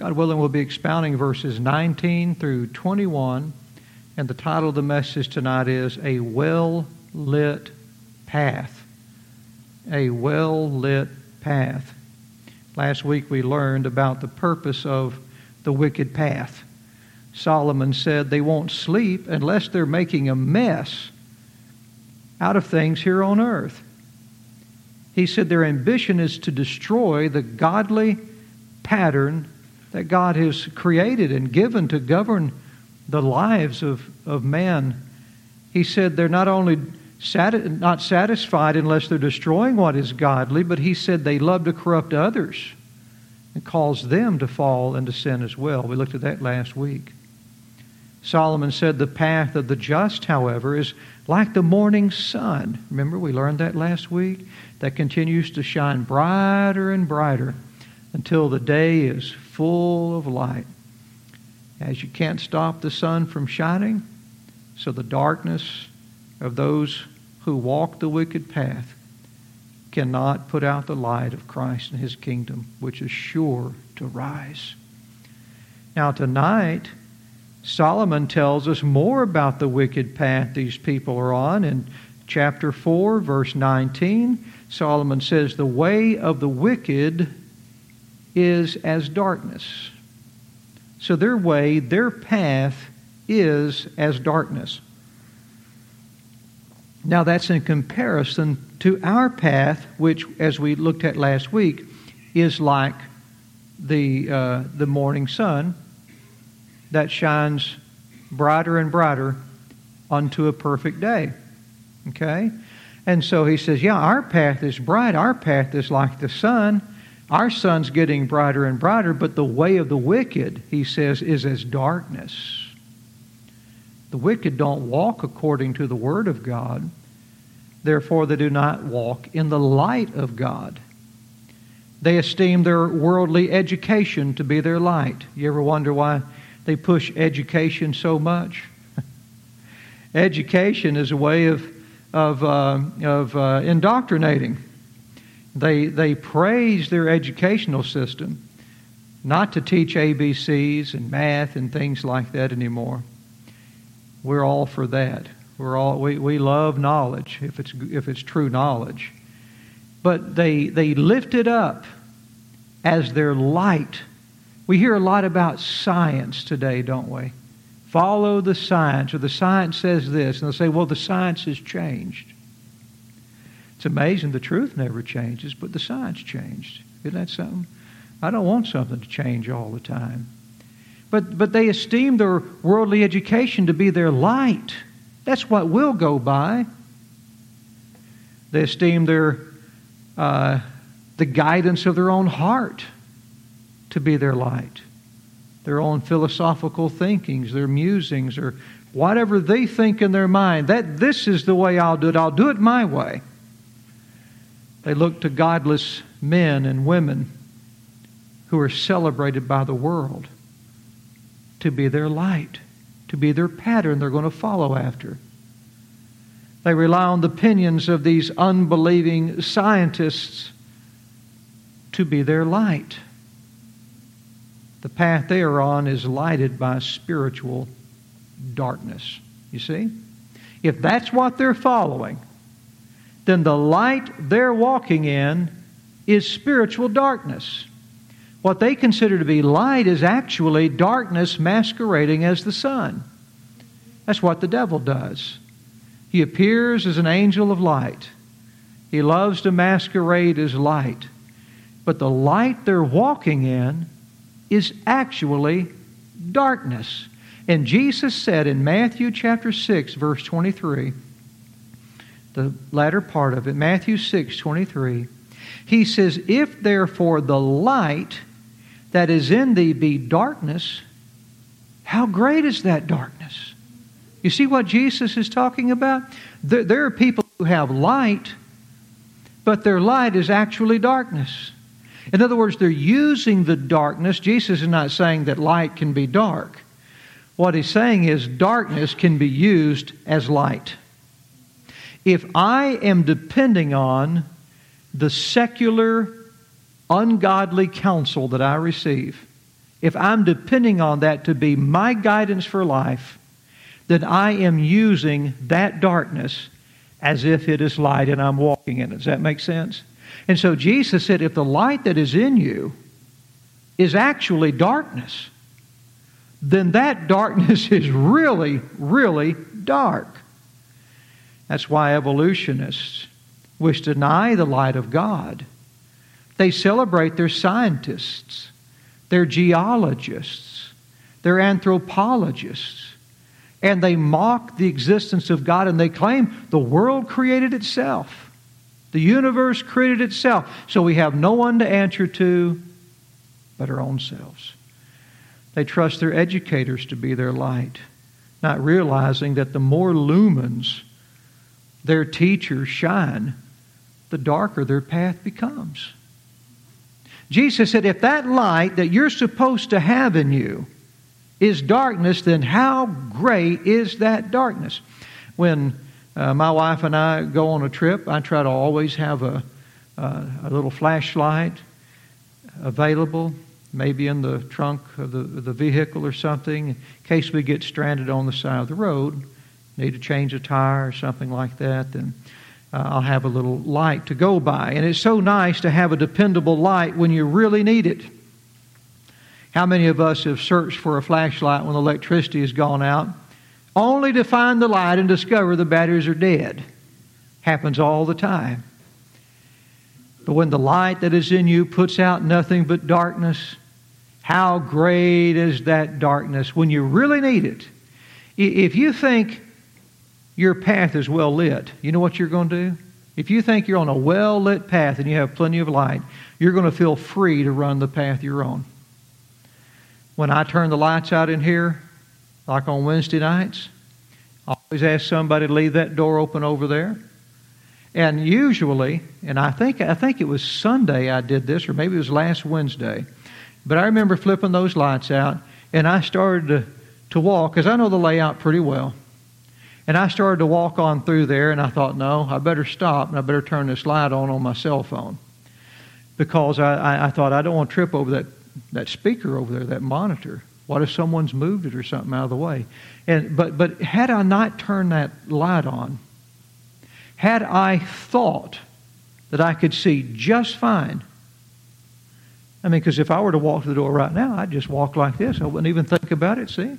God willing, we'll be expounding verses 19 through 21, and the title of the message tonight is A Well Lit Path. A Well Lit Path. Last week we learned about the purpose of the wicked path. Solomon said they won't sleep unless they're making a mess out of things here on earth. He said their ambition is to destroy the godly pattern that God has created and given to govern the lives of, of man. He said they're not only sati- not satisfied unless they're destroying what is godly, but he said they love to corrupt others and cause them to fall into sin as well. We looked at that last week. Solomon said the path of the just, however, is like the morning sun. Remember, we learned that last week? That continues to shine brighter and brighter until the day is full of light. As you can't stop the sun from shining, so the darkness of those who walk the wicked path cannot put out the light of Christ and his kingdom, which is sure to rise. Now, tonight, Solomon tells us more about the wicked path these people are on. In chapter 4, verse 19, Solomon says, The way of the wicked is as darkness. So their way, their path is as darkness. Now that's in comparison to our path, which, as we looked at last week, is like the, uh, the morning sun that shines brighter and brighter unto a perfect day. Okay? And so he says, Yeah, our path is bright. Our path is like the sun. Our sun's getting brighter and brighter, but the way of the wicked, he says, is as darkness. The wicked don't walk according to the Word of God. Therefore, they do not walk in the light of God. They esteem their worldly education to be their light. You ever wonder why they push education so much? education is a way of, of, uh, of uh, indoctrinating. They, they praise their educational system, not to teach ABCs and math and things like that anymore. We're all for that. We're all, we, we love knowledge if it's, if it's true knowledge. But they, they lift it up as their light. We hear a lot about science today, don't we? Follow the science, or the science says this, and they'll say, well, the science has changed. It's amazing the truth never changes, but the science changed. Isn't that something? I don't want something to change all the time. But, but they esteem their worldly education to be their light. That's what will go by. They esteem their, uh, the guidance of their own heart to be their light. Their own philosophical thinkings, their musings, or whatever they think in their mind. That this is the way I'll do it. I'll do it my way. They look to godless men and women who are celebrated by the world to be their light, to be their pattern they're going to follow after. They rely on the opinions of these unbelieving scientists to be their light. The path they are on is lighted by spiritual darkness. You see? If that's what they're following, then the light they're walking in is spiritual darkness. What they consider to be light is actually darkness masquerading as the sun. That's what the devil does. He appears as an angel of light. He loves to masquerade as light. But the light they're walking in is actually darkness. And Jesus said in Matthew chapter 6, verse 23, the latter part of it, Matthew 6 23. He says, If therefore the light that is in thee be darkness, how great is that darkness? You see what Jesus is talking about? There, there are people who have light, but their light is actually darkness. In other words, they're using the darkness. Jesus is not saying that light can be dark. What he's saying is darkness can be used as light. If I am depending on the secular, ungodly counsel that I receive, if I'm depending on that to be my guidance for life, then I am using that darkness as if it is light and I'm walking in it. Does that make sense? And so Jesus said, if the light that is in you is actually darkness, then that darkness is really, really dark. That's why evolutionists to deny the light of God. They celebrate their scientists, their geologists, their anthropologists, and they mock the existence of God and they claim the world created itself. The universe created itself. So we have no one to answer to but our own selves. They trust their educators to be their light, not realizing that the more lumens their teachers shine, the darker their path becomes. Jesus said, if that light that you're supposed to have in you is darkness, then how great is that darkness? When uh, my wife and I go on a trip, I try to always have a, uh, a little flashlight available maybe in the trunk of the, the vehicle or something, in case we get stranded on the side of the road, need to change a tire or something like that, then uh, I'll have a little light to go by. And it's so nice to have a dependable light when you really need it. How many of us have searched for a flashlight when electricity has gone out, only to find the light and discover the batteries are dead? Happens all the time. But when the light that is in you puts out nothing but darkness, how great is that darkness when you really need it? If you think your path is well lit, you know what you're going to do? If you think you're on a well lit path and you have plenty of light, you're going to feel free to run the path you're on. When I turn the lights out in here, like on Wednesday nights, I always ask somebody to leave that door open over there. And usually, and I think I think it was Sunday I did this, or maybe it was last Wednesday. But I remember flipping those lights out, and I started to, to walk, because I know the layout pretty well. And I started to walk on through there, and I thought, no, I better stop, and I better turn this light on on my cell phone. Because I, I, I thought, I don't want to trip over that, that speaker over there, that monitor. What if someone's moved it or something out of the way? And, but, but had I not turned that light on, had I thought that I could see just fine, I mean, because if I were to walk through the door right now, I'd just walk like this. I wouldn't even think about it, see?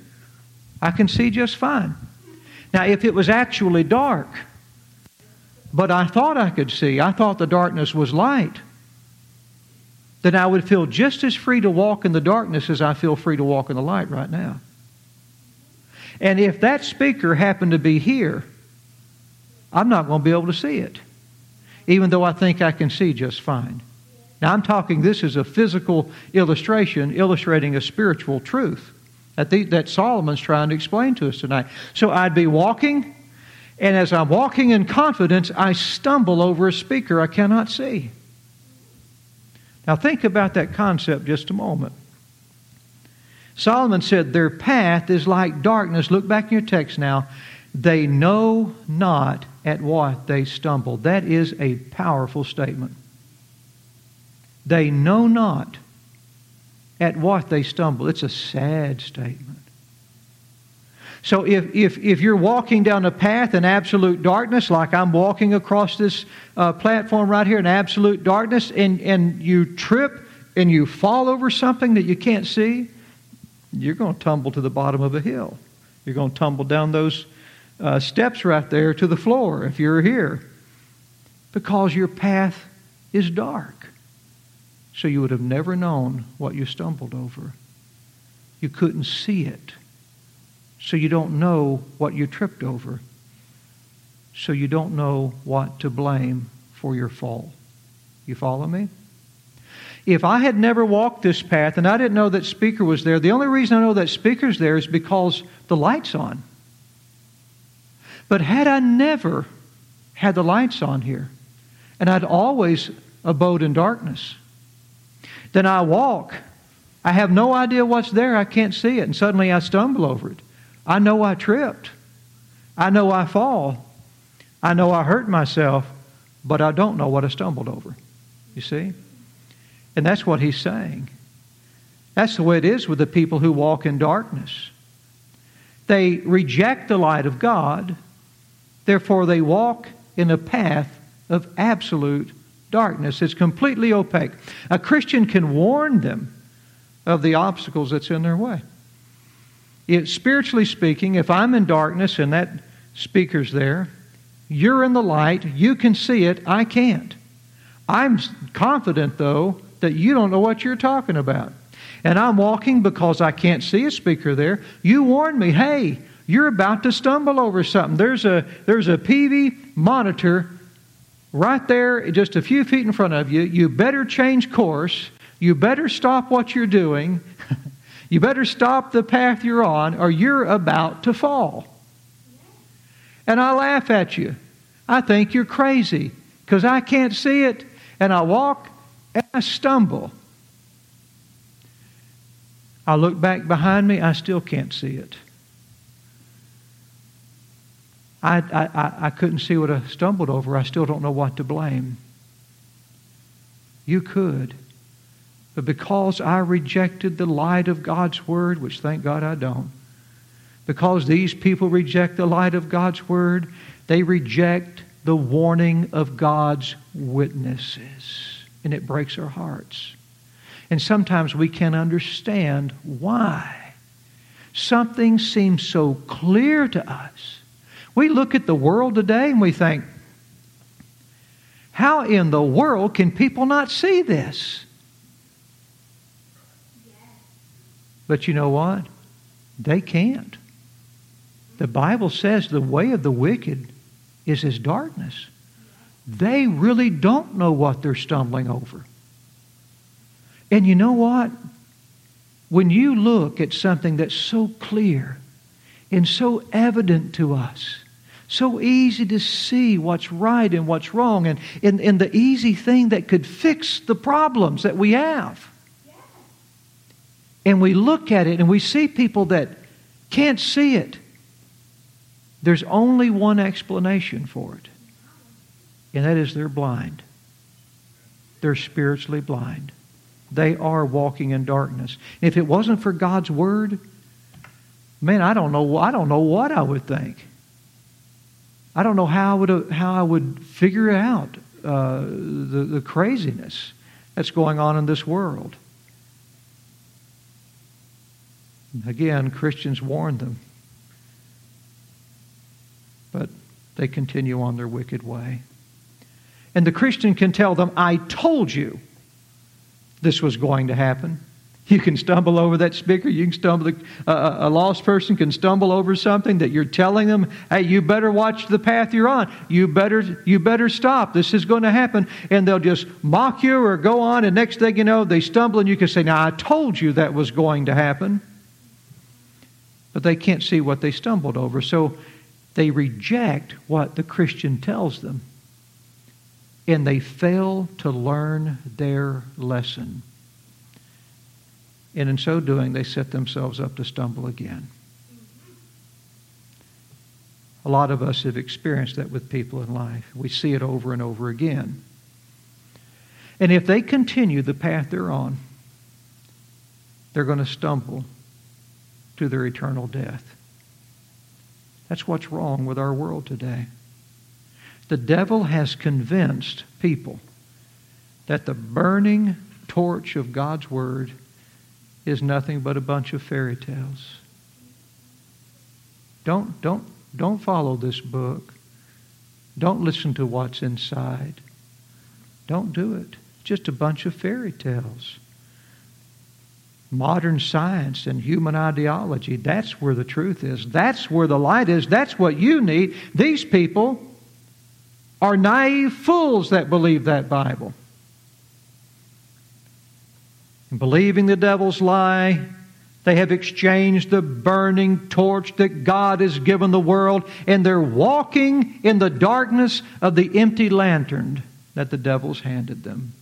I can see just fine. Now, if it was actually dark, but I thought I could see, I thought the darkness was light, then I would feel just as free to walk in the darkness as I feel free to walk in the light right now. And if that speaker happened to be here, I'm not going to be able to see it, even though I think I can see just fine. Now, I'm talking, this is a physical illustration illustrating a spiritual truth that, the, that Solomon's trying to explain to us tonight. So I'd be walking, and as I'm walking in confidence, I stumble over a speaker I cannot see. Now, think about that concept just a moment. Solomon said, Their path is like darkness. Look back in your text now. They know not at what they stumble. That is a powerful statement. They know not at what they stumble. It's a sad statement. So if, if, if you're walking down a path in absolute darkness, like I'm walking across this uh, platform right here in absolute darkness, and, and you trip and you fall over something that you can't see, you're going to tumble to the bottom of a hill. You're going to tumble down those uh, steps right there to the floor if you're here because your path is dark. So you would have never known what you stumbled over. You couldn't see it. So you don't know what you tripped over. So you don't know what to blame for your fall. You follow me? If I had never walked this path and I didn't know that speaker was there, the only reason I know that speaker's there is because the light's on. But had I never had the lights on here, and I'd always abode in darkness, then I walk. I have no idea what's there. I can't see it. And suddenly I stumble over it. I know I tripped. I know I fall. I know I hurt myself, but I don't know what I stumbled over. You see? And that's what he's saying. That's the way it is with the people who walk in darkness. They reject the light of God, therefore, they walk in a path of absolute darkness. It's completely opaque. A Christian can warn them of the obstacles that's in their way. It, spiritually speaking, if I'm in darkness and that speaker's there, you're in the light, you can see it, I can't. I'm confident, though, that you don't know what you're talking about. And I'm walking because I can't see a speaker there. You warn me, hey, you're about to stumble over something. There's a, there's a PV monitor right there, just a few feet in front of you. You better change course. You better stop what you're doing. you better stop the path you're on, or you're about to fall. And I laugh at you. I think you're crazy because I can't see it. And I walk and I stumble. I look back behind me, I still can't see it. I, I, I couldn't see what I stumbled over. I still don't know what to blame. You could. But because I rejected the light of God's Word, which thank God I don't, because these people reject the light of God's Word, they reject the warning of God's witnesses. And it breaks our hearts. And sometimes we can understand why. Something seems so clear to us. We look at the world today and we think, how in the world can people not see this? But you know what? They can't. The Bible says the way of the wicked is as darkness. They really don't know what they're stumbling over. And you know what? When you look at something that's so clear and so evident to us, so easy to see what's right and what's wrong, and, and, and the easy thing that could fix the problems that we have. And we look at it and we see people that can't see it. There's only one explanation for it, and that is they're blind. They're spiritually blind. They are walking in darkness. If it wasn't for God's word, man, I don't know. I don't know what I would think. I don't know how I would how I would figure out uh, the the craziness that's going on in this world. Again, Christians warn them but they continue on their wicked way. And the Christian can tell them, I told you this was going to happen. You can stumble over that speaker. You can stumble. Uh, a lost person can stumble over something that you're telling them, "Hey, you better watch the path you're on. You better, you better stop. This is going to happen." And they'll just mock you or go on. And next thing you know, they stumble, and you can say, "Now I told you that was going to happen." But they can't see what they stumbled over. So they reject what the Christian tells them. And they fail to learn their lesson. And in so doing, they set themselves up to stumble again. A lot of us have experienced that with people in life. We see it over and over again. And if they continue the path they're on, they're going to stumble to their eternal death. That's what's wrong with our world today. The devil has convinced people that the burning torch of God's Word is nothing but a bunch of fairy tales. Don't, don't, don't follow this book. Don't listen to what's inside. Don't do it. Just a bunch of fairy tales modern science and human ideology. That's where the truth is. That's where the light is. That's what you need. These people are naive fools that believe that Bible. And believing the devil's lie, they have exchanged the burning torch that God has given the world, and they're walking in the darkness of the empty lantern that the devil's handed them.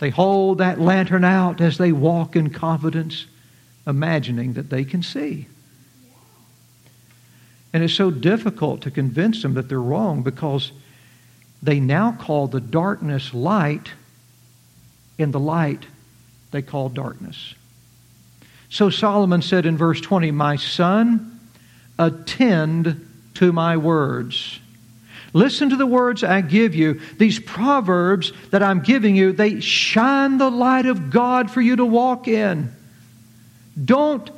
They hold that lantern out as they walk in confidence, imagining that they can see. And it's so difficult to convince them that they're wrong because they now call the darkness light and the light they call darkness. So Solomon said in verse 20, My son, attend to my words. Listen to the words I give you. These proverbs that I'm giving you, they shine the light of God for you to walk in. Don't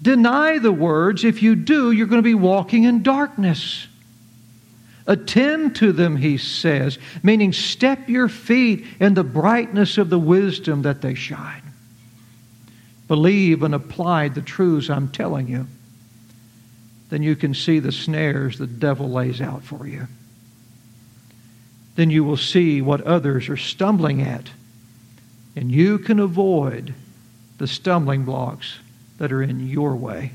deny the words. If you do, you're going to be walking in darkness. Attend to them, he says, meaning step your feet in the brightness of the wisdom that they shine. Believe and apply the truths I'm telling you. Then you can see the snares the devil lays out for you. Then you will see what others are stumbling at. And you can avoid the stumbling blocks that are in your way.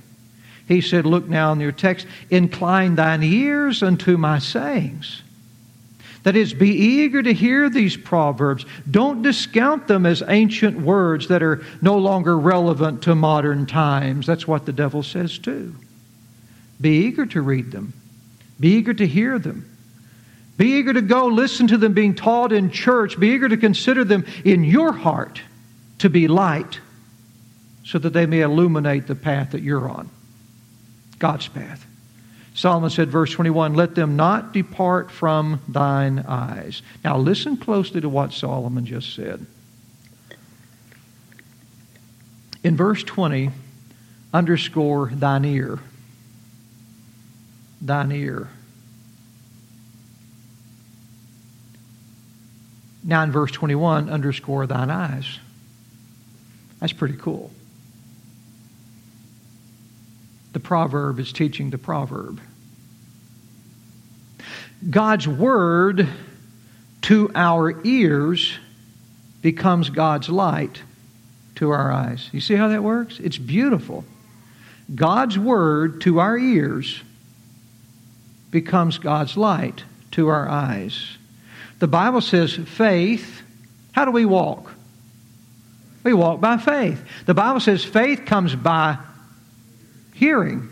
He said, Look now in your text, incline thine ears unto my sayings. That is, be eager to hear these proverbs. Don't discount them as ancient words that are no longer relevant to modern times. That's what the devil says too. Be eager to read them, be eager to hear them. Be eager to go listen to them being taught in church. Be eager to consider them in your heart to be light so that they may illuminate the path that you're on. God's path. Solomon said, verse 21, let them not depart from thine eyes. Now listen closely to what Solomon just said. In verse 20, underscore thine ear. Thine ear. Now in verse 21, underscore thine eyes. That's pretty cool. The proverb is teaching the proverb. God's word to our ears becomes God's light to our eyes. You see how that works? It's beautiful. God's word to our ears becomes God's light to our eyes. The Bible says faith, how do we walk? We walk by faith. The Bible says faith comes by hearing,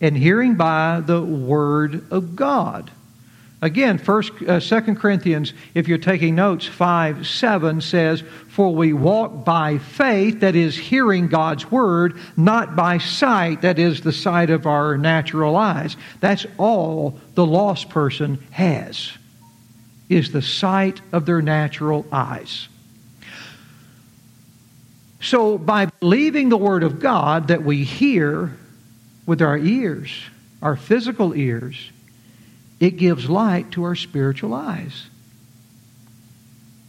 and hearing by the Word of God. Again, first, uh, 2 Corinthians, if you're taking notes, 5 7 says, For we walk by faith, that is, hearing God's word, not by sight, that is, the sight of our natural eyes. That's all the lost person has, is the sight of their natural eyes. So, by believing the Word of God that we hear with our ears, our physical ears, it gives light to our spiritual eyes.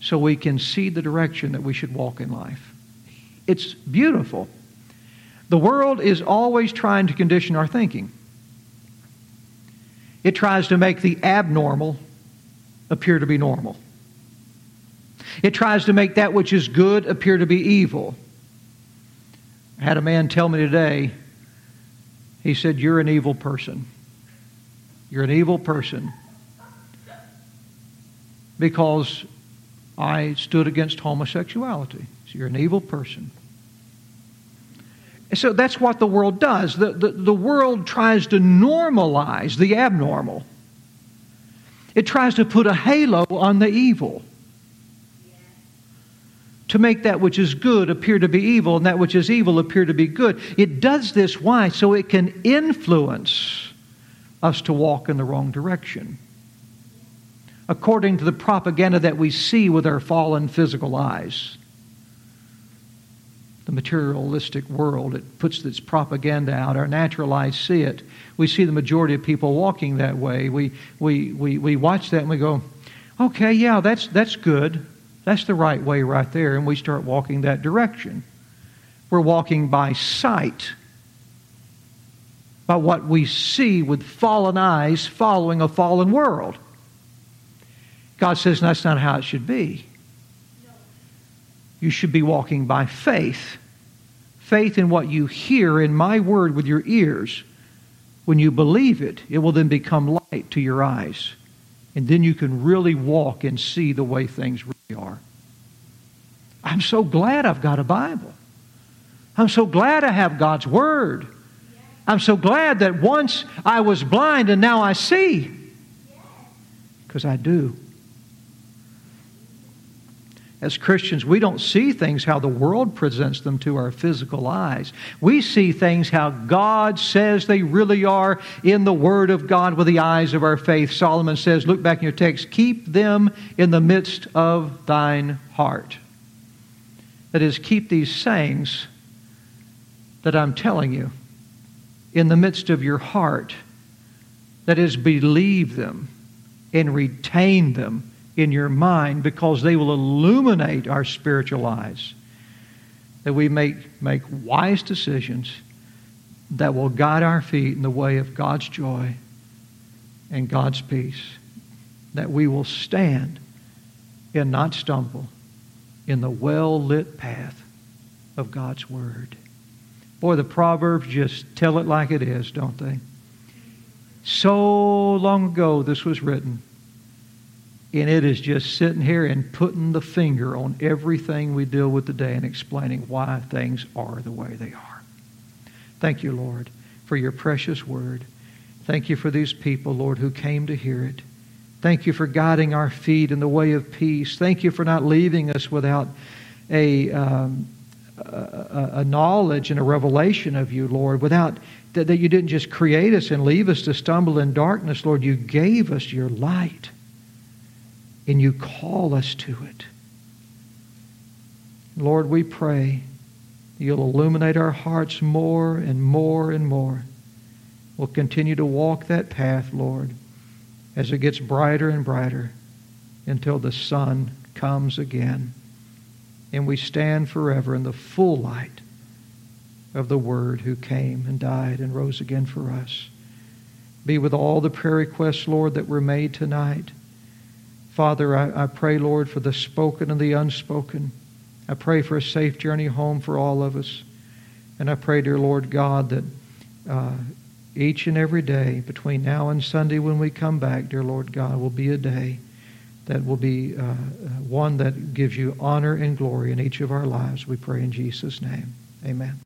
So we can see the direction that we should walk in life. It's beautiful. The world is always trying to condition our thinking. It tries to make the abnormal appear to be normal. It tries to make that which is good appear to be evil. I had a man tell me today, he said, You're an evil person. You're an evil person because I stood against homosexuality. So you're an evil person. So that's what the world does. The, the, the world tries to normalize the abnormal, it tries to put a halo on the evil to make that which is good appear to be evil and that which is evil appear to be good. It does this why? So it can influence us to walk in the wrong direction. According to the propaganda that we see with our fallen physical eyes. The materialistic world, it puts its propaganda out. Our natural eyes see it. We see the majority of people walking that way. We, we, we, we watch that and we go, okay, yeah, that's, that's good. That's the right way right there, and we start walking that direction. We're walking by sight, by what we see with fallen eyes following a fallen world. God says that's not how it should be. You should be walking by faith. Faith in what you hear in my word with your ears. When you believe it, it will then become light to your eyes. And then you can really walk and see the way things really are. I'm so glad I've got a Bible. I'm so glad I have God's Word. I'm so glad that once I was blind and now I see. Because I do. As Christians, we don't see things how the world presents them to our physical eyes. We see things how God says they really are in the Word of God with the eyes of our faith. Solomon says, look back in your text, keep them in the midst of thine heart. That is, keep these sayings that I'm telling you in the midst of your heart. That is, believe them and retain them in your mind because they will illuminate our spiritual eyes. That we make, make wise decisions that will guide our feet in the way of God's joy and God's peace. That we will stand and not stumble in the well lit path of God's Word. Boy, the Proverbs just tell it like it is, don't they? So long ago this was written. And it is just sitting here and putting the finger on everything we deal with today and explaining why things are the way they are. Thank you, Lord, for your precious word. Thank you for these people, Lord, who came to hear it. Thank you for guiding our feet in the way of peace. Thank you for not leaving us without a, um, a, a, knowledge and a revelation of you, Lord, without that, that you didn't just create us and leave us to stumble in darkness, Lord. You gave us your light and you call us to it. Lord, we pray you'll illuminate our hearts more and more and more. We'll continue to walk that path, Lord, as it gets brighter and brighter until the sun comes again. And we stand forever in the full light of the Word who came and died and rose again for us. Be with all the prayer requests, Lord, that were made tonight. Father, I, I pray, Lord, for the spoken and the unspoken. I pray for a safe journey home for all of us. And I pray, dear Lord God, that uh, each and every day between now and Sunday when we come back, dear Lord God, will be a day that will be uh, one that gives you honor and glory in each of our lives. We pray in Jesus' name. Amen.